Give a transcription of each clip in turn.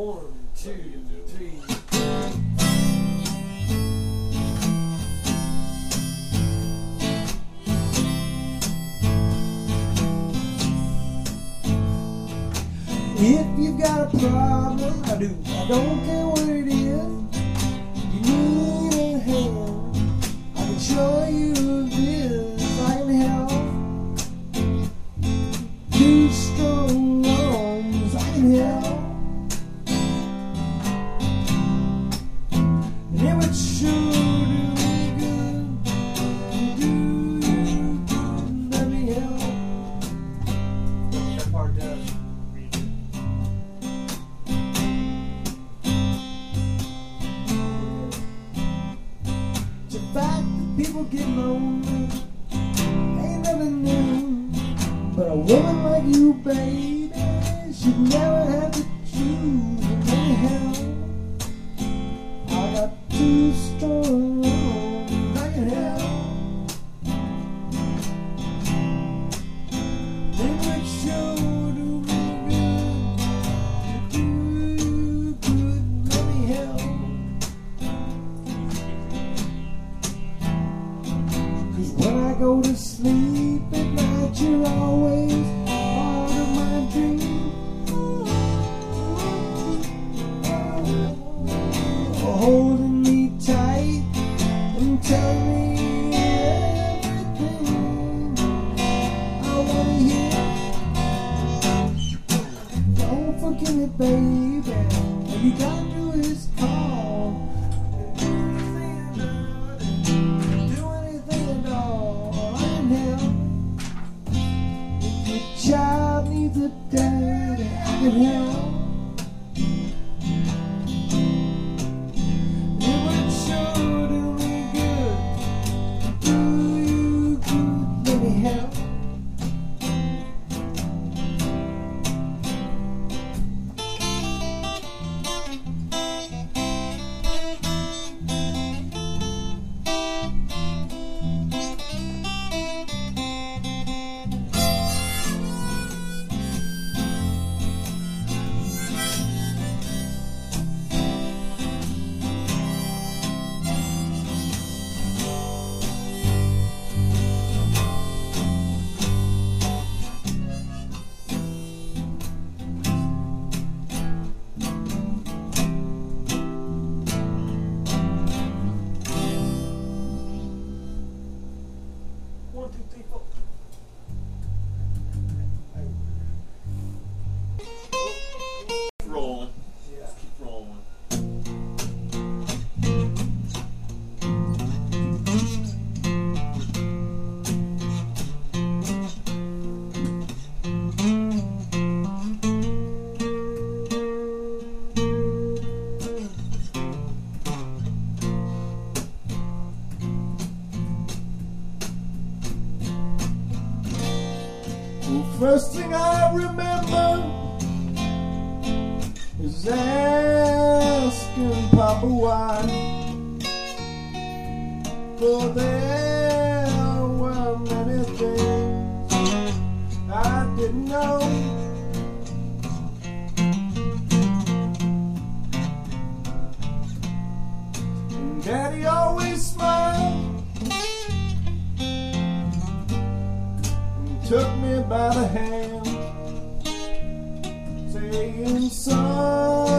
One, two, three. If you've got a problem, I do. I don't care what it is. first thing I remember is asking Papa why for that. by the hand, saying, "Son."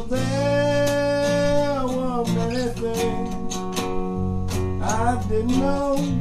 there were many things I didn't know.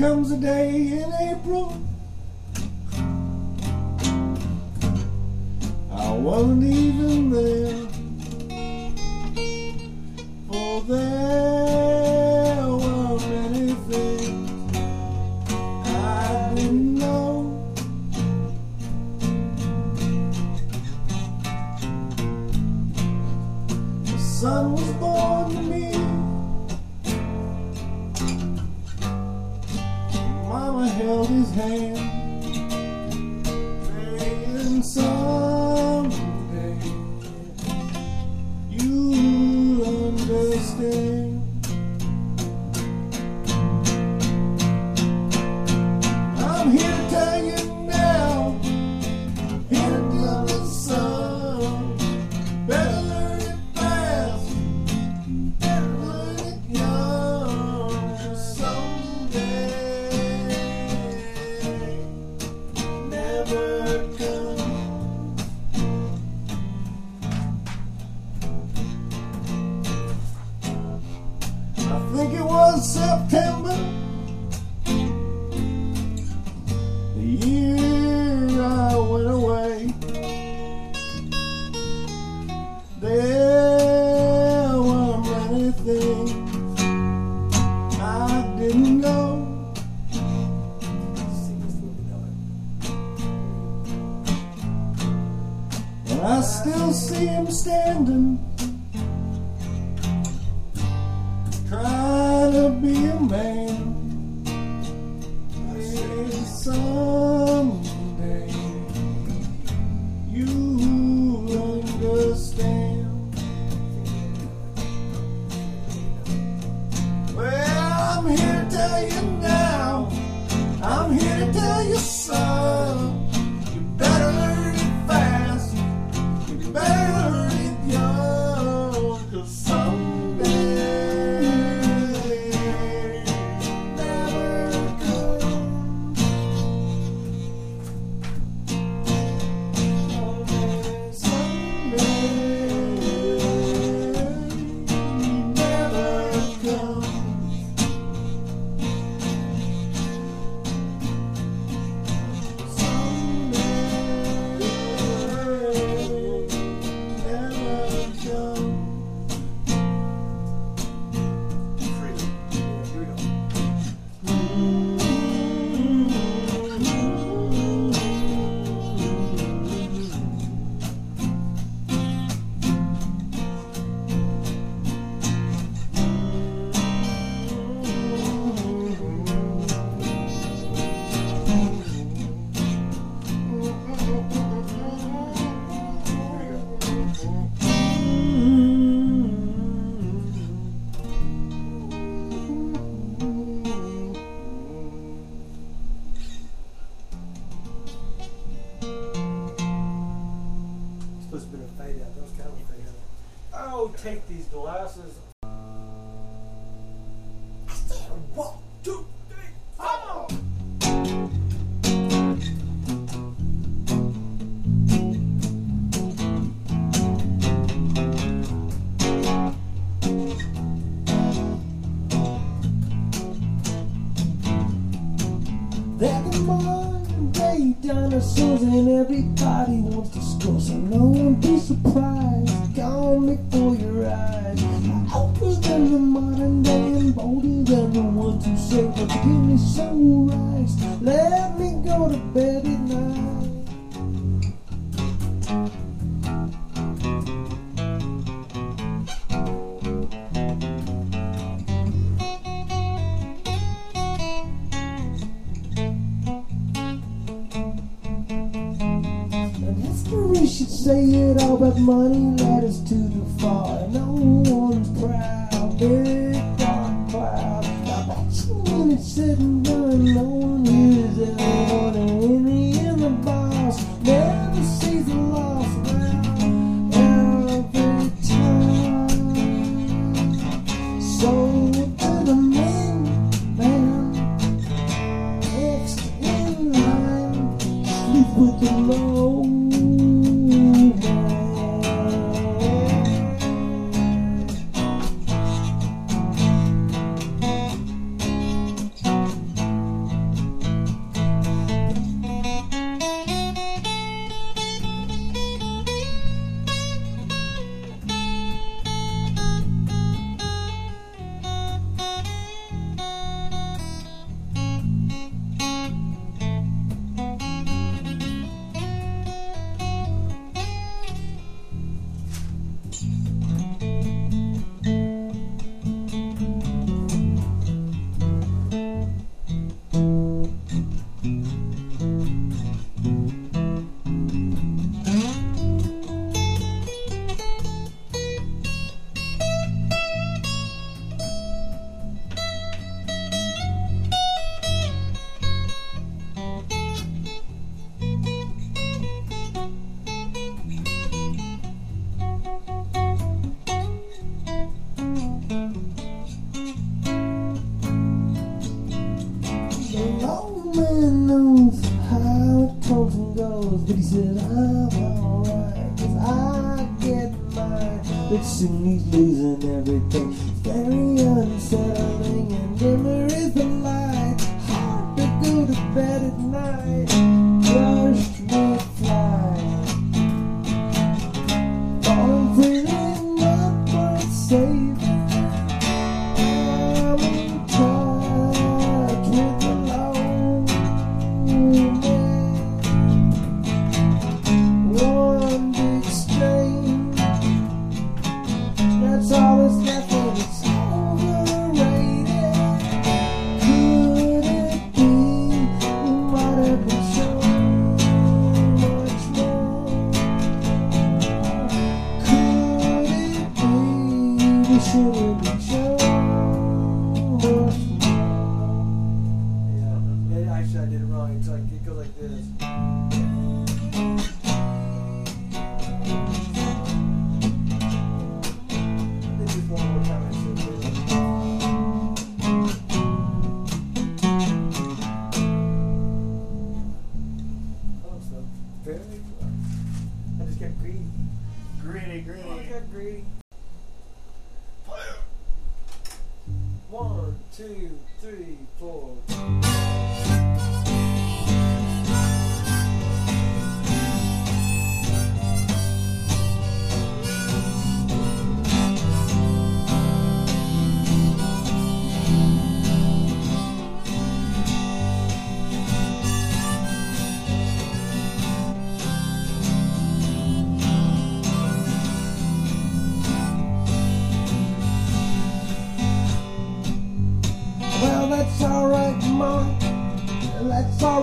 comes a day in April. hand playing songs. be a man. but money led us to the fall.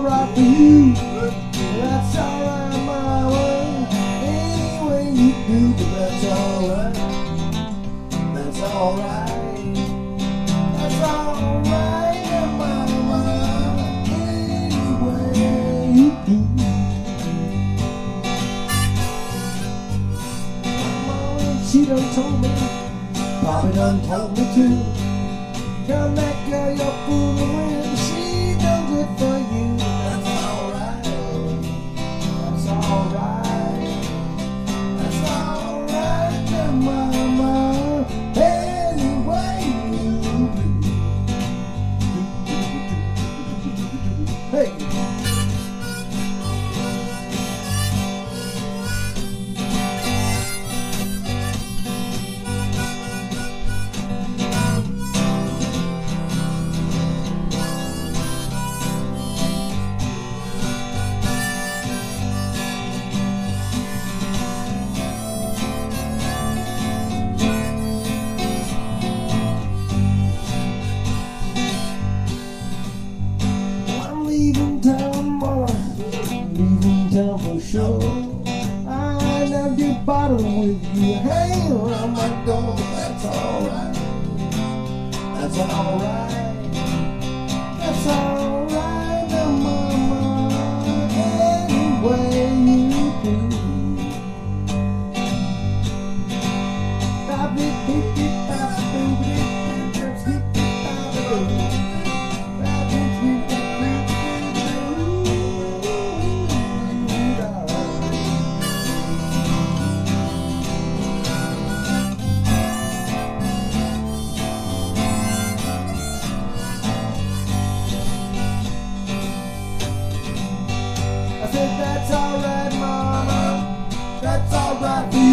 right for you. é salva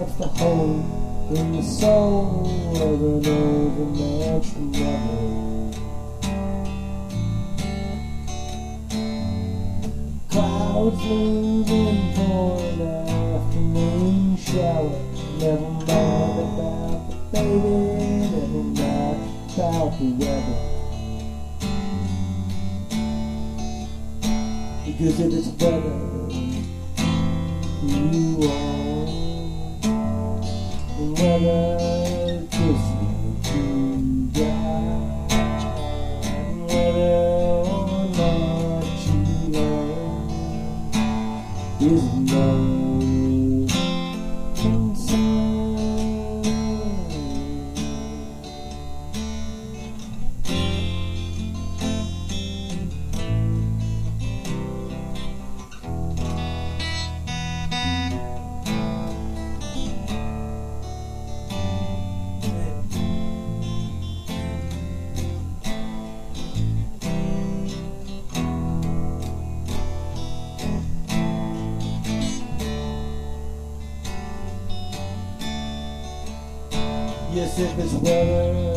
of the hole in the soul of an overmatched lover. Clouds in this weather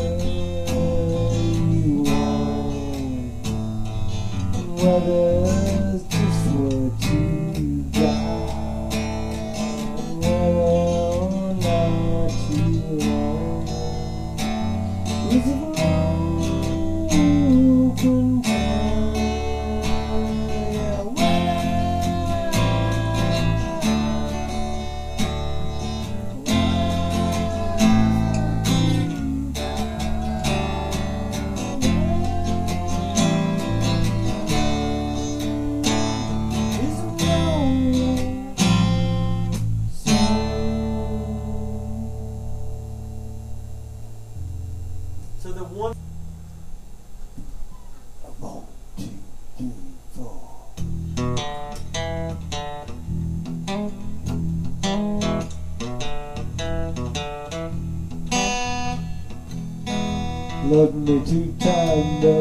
took two times.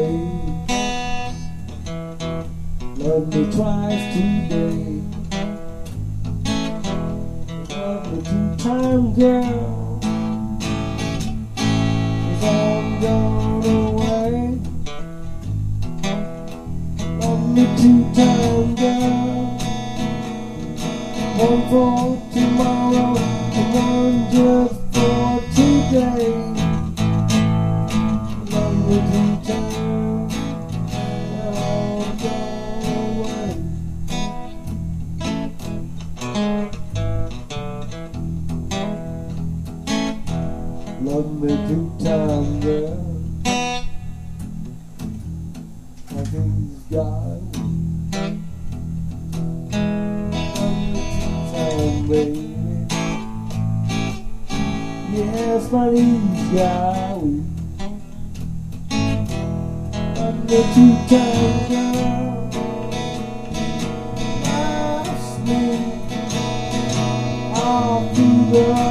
baby. Yes, my knees got weak. I'm the two time girl. I sleep all through one.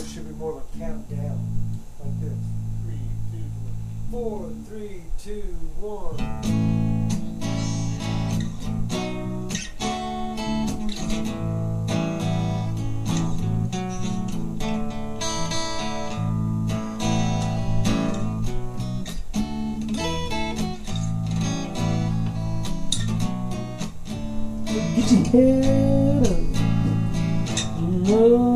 it should be more of a countdown, like this. Three, two, one. Four, three, two, one. Get your head up. No.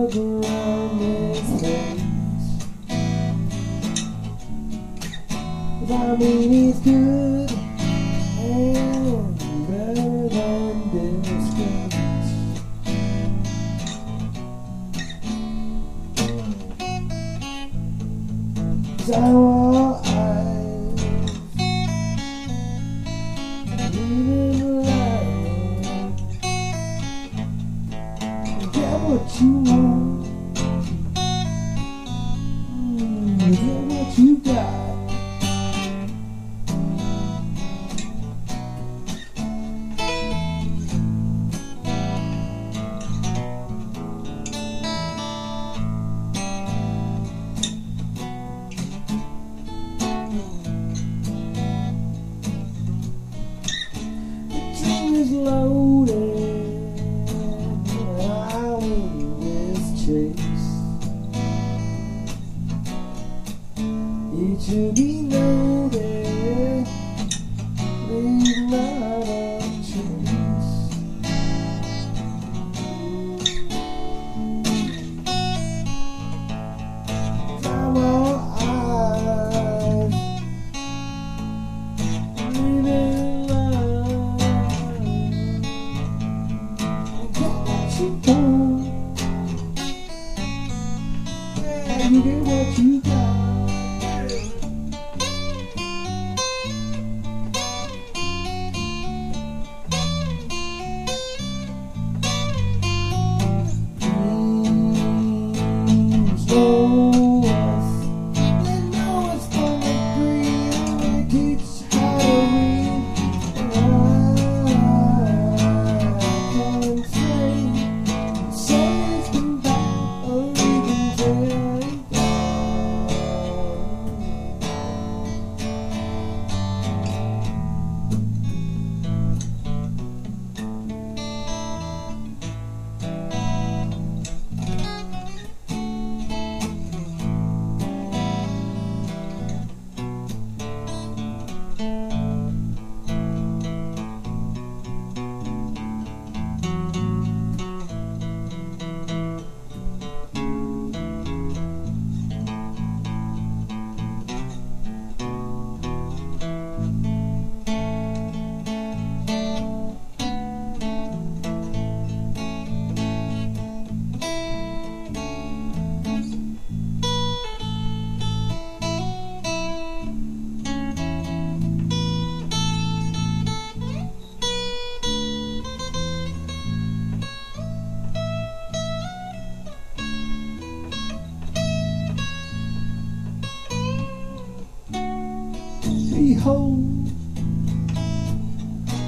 Hold,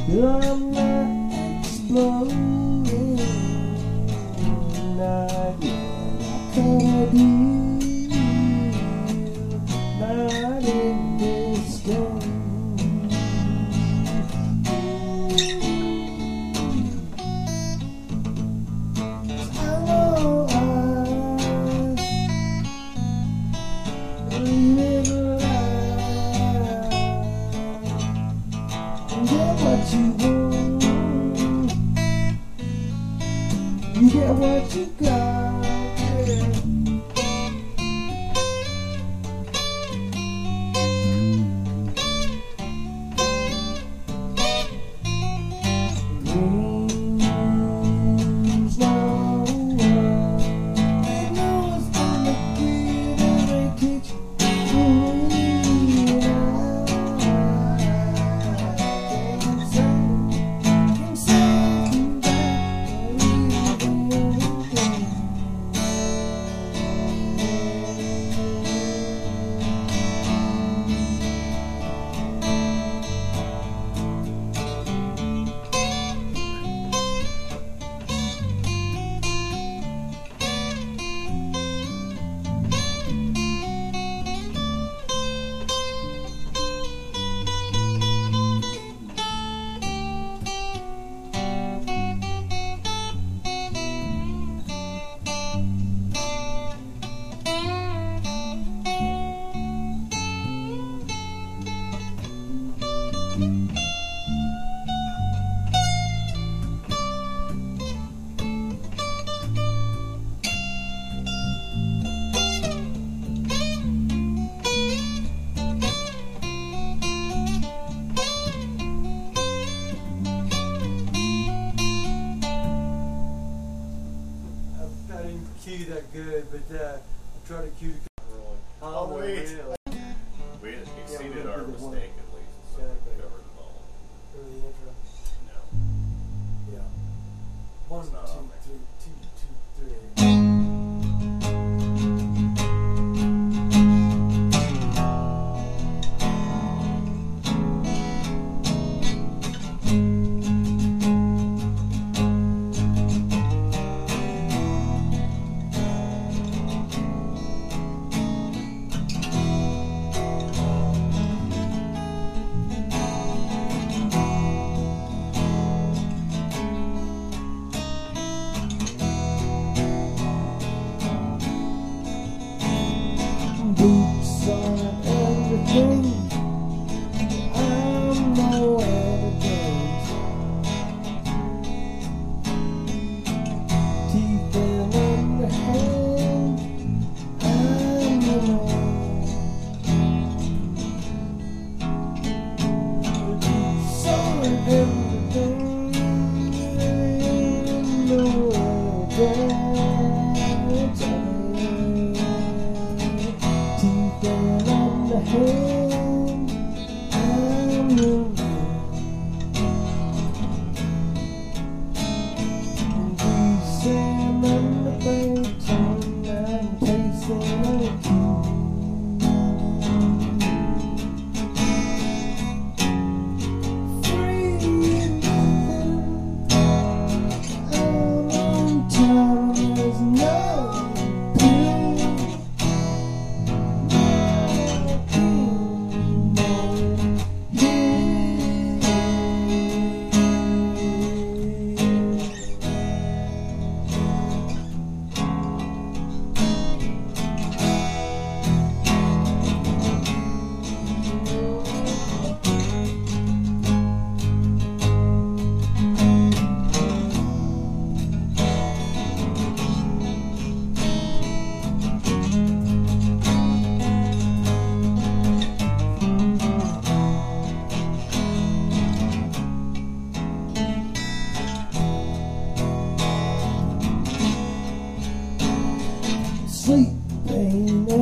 I'm not exploding.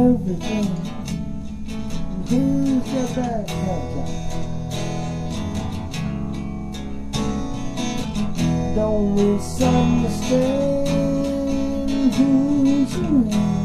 everything. Who's your bad guy? Don't misunderstand who's you.